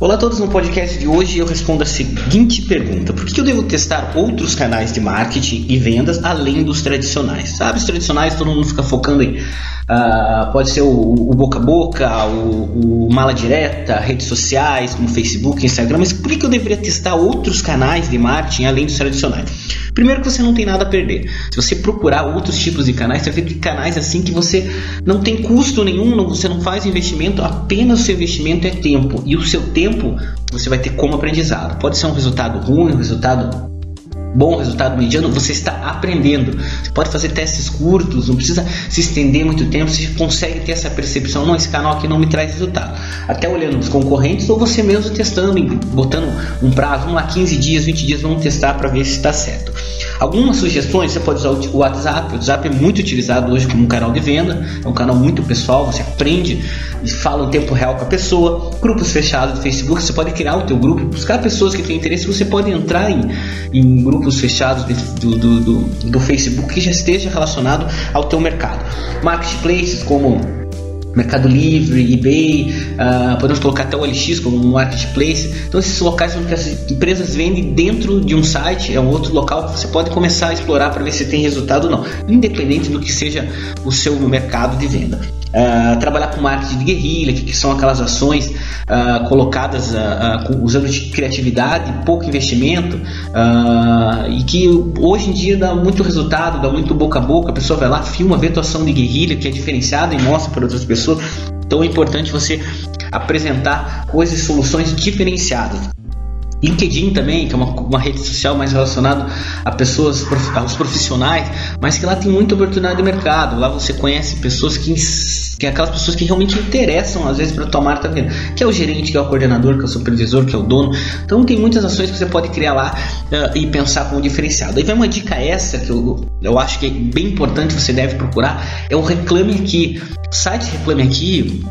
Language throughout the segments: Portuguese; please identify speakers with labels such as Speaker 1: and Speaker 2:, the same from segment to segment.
Speaker 1: Olá a todos, no podcast de hoje eu respondo a seguinte pergunta: Por que eu devo testar outros canais de marketing e vendas além dos tradicionais? Sabe, os tradicionais todo mundo fica focando em. Uh, pode ser o, o, boca a boca, o, o, mala direta, redes sociais como Facebook, Instagram, mas por que eu deveria testar outros canais de marketing além dos tradicionais? Primeiro que você não tem nada a perder. Se você procurar outros tipos de canais, você vai ver que canais assim que você não tem custo nenhum, você não faz investimento, apenas o seu investimento é tempo. E o seu tempo você vai ter como aprendizado. Pode ser um resultado ruim, um resultado bom resultado mediano, você está aprendendo. Você pode fazer testes curtos, não precisa se estender muito tempo, você consegue ter essa percepção, não, esse canal aqui não me traz resultado. Até olhando os concorrentes ou você mesmo testando, botando um prazo, vamos lá, 15 dias, 20 dias, vamos testar para ver se está certo. Algumas sugestões, você pode usar o WhatsApp. O WhatsApp é muito utilizado hoje como um canal de venda, é um canal muito pessoal, você aprende e fala em tempo real com a pessoa. Grupos fechados do Facebook, você pode criar o teu grupo, buscar pessoas que têm interesse, você pode entrar em, em grupos fechados do, do, do, do Facebook que já esteja relacionado ao teu mercado. Marketplaces como Mercado Livre, eBay, uh, podemos colocar até o LX como um marketplace. Então, esses locais onde as empresas vendem dentro de um site, é um outro local que você pode começar a explorar para ver se tem resultado ou não, independente do que seja o seu mercado de venda. Uh, trabalhar com marketing de guerrilha, que, que são aquelas ações uh, colocadas uh, usando de criatividade, pouco investimento e que hoje em dia dá muito resultado, dá muito boca a boca. A pessoa vai lá, filma, vê a tua ação de guerrilha que é diferenciada e mostra para outras pessoas. Então é importante você apresentar coisas e soluções diferenciadas. LinkedIn também, que é uma, uma rede social mais relacionada a pessoas, aos profissionais, mas que lá tem muita oportunidade de mercado. Lá você conhece pessoas que, que é aquelas pessoas que realmente interessam às vezes para tomar também, que é o gerente, que é o coordenador, que é o supervisor, que é o dono. Então tem muitas ações que você pode criar lá uh, e pensar como diferenciado. Aí vem uma dica essa que eu, eu acho que é bem importante, você deve procurar, é o Reclame Aqui. O site Reclame Aqui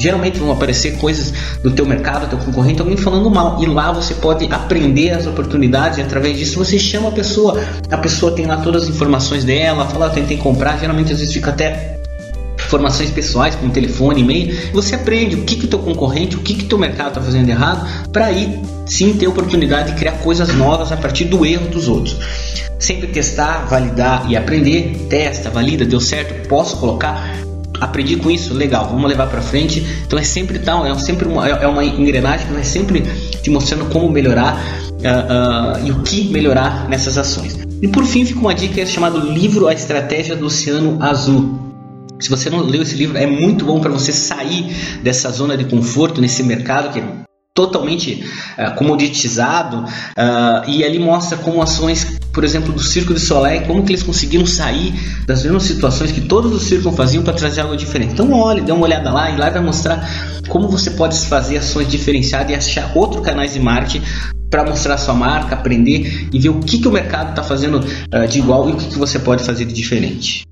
Speaker 1: Geralmente vão aparecer coisas do teu mercado, do teu concorrente, alguém falando mal. E lá você pode aprender as oportunidades e através disso você chama a pessoa. A pessoa tem lá todas as informações dela, fala, eu tentei comprar. Geralmente às vezes fica até informações pessoais como telefone, e-mail, você aprende o que que teu concorrente, o que que teu mercado está fazendo errado, para aí sim ter oportunidade de criar coisas novas a partir do erro dos outros. Sempre testar, validar e aprender, testa, valida, deu certo, posso colocar, aprendi com isso, legal, vamos levar para frente. Então é sempre tal, é sempre uma, é uma engrenagem que vai sempre te mostrando como melhorar uh, uh, e o que melhorar nessas ações. E por fim fica uma dica chamada livro A Estratégia do Oceano Azul. Se você não leu esse livro, é muito bom para você sair dessa zona de conforto nesse mercado que é totalmente uh, comoditizado uh, e ali mostra como ações, por exemplo, do Circo de Soleil, como que eles conseguiram sair das mesmas situações que todos os circos faziam para trazer algo diferente. Então olhe, dê uma olhada lá e lá vai mostrar como você pode fazer ações diferenciadas e achar outros canais de marketing para mostrar sua marca, aprender e ver o que, que o mercado está fazendo uh, de igual e o que, que você pode fazer de diferente.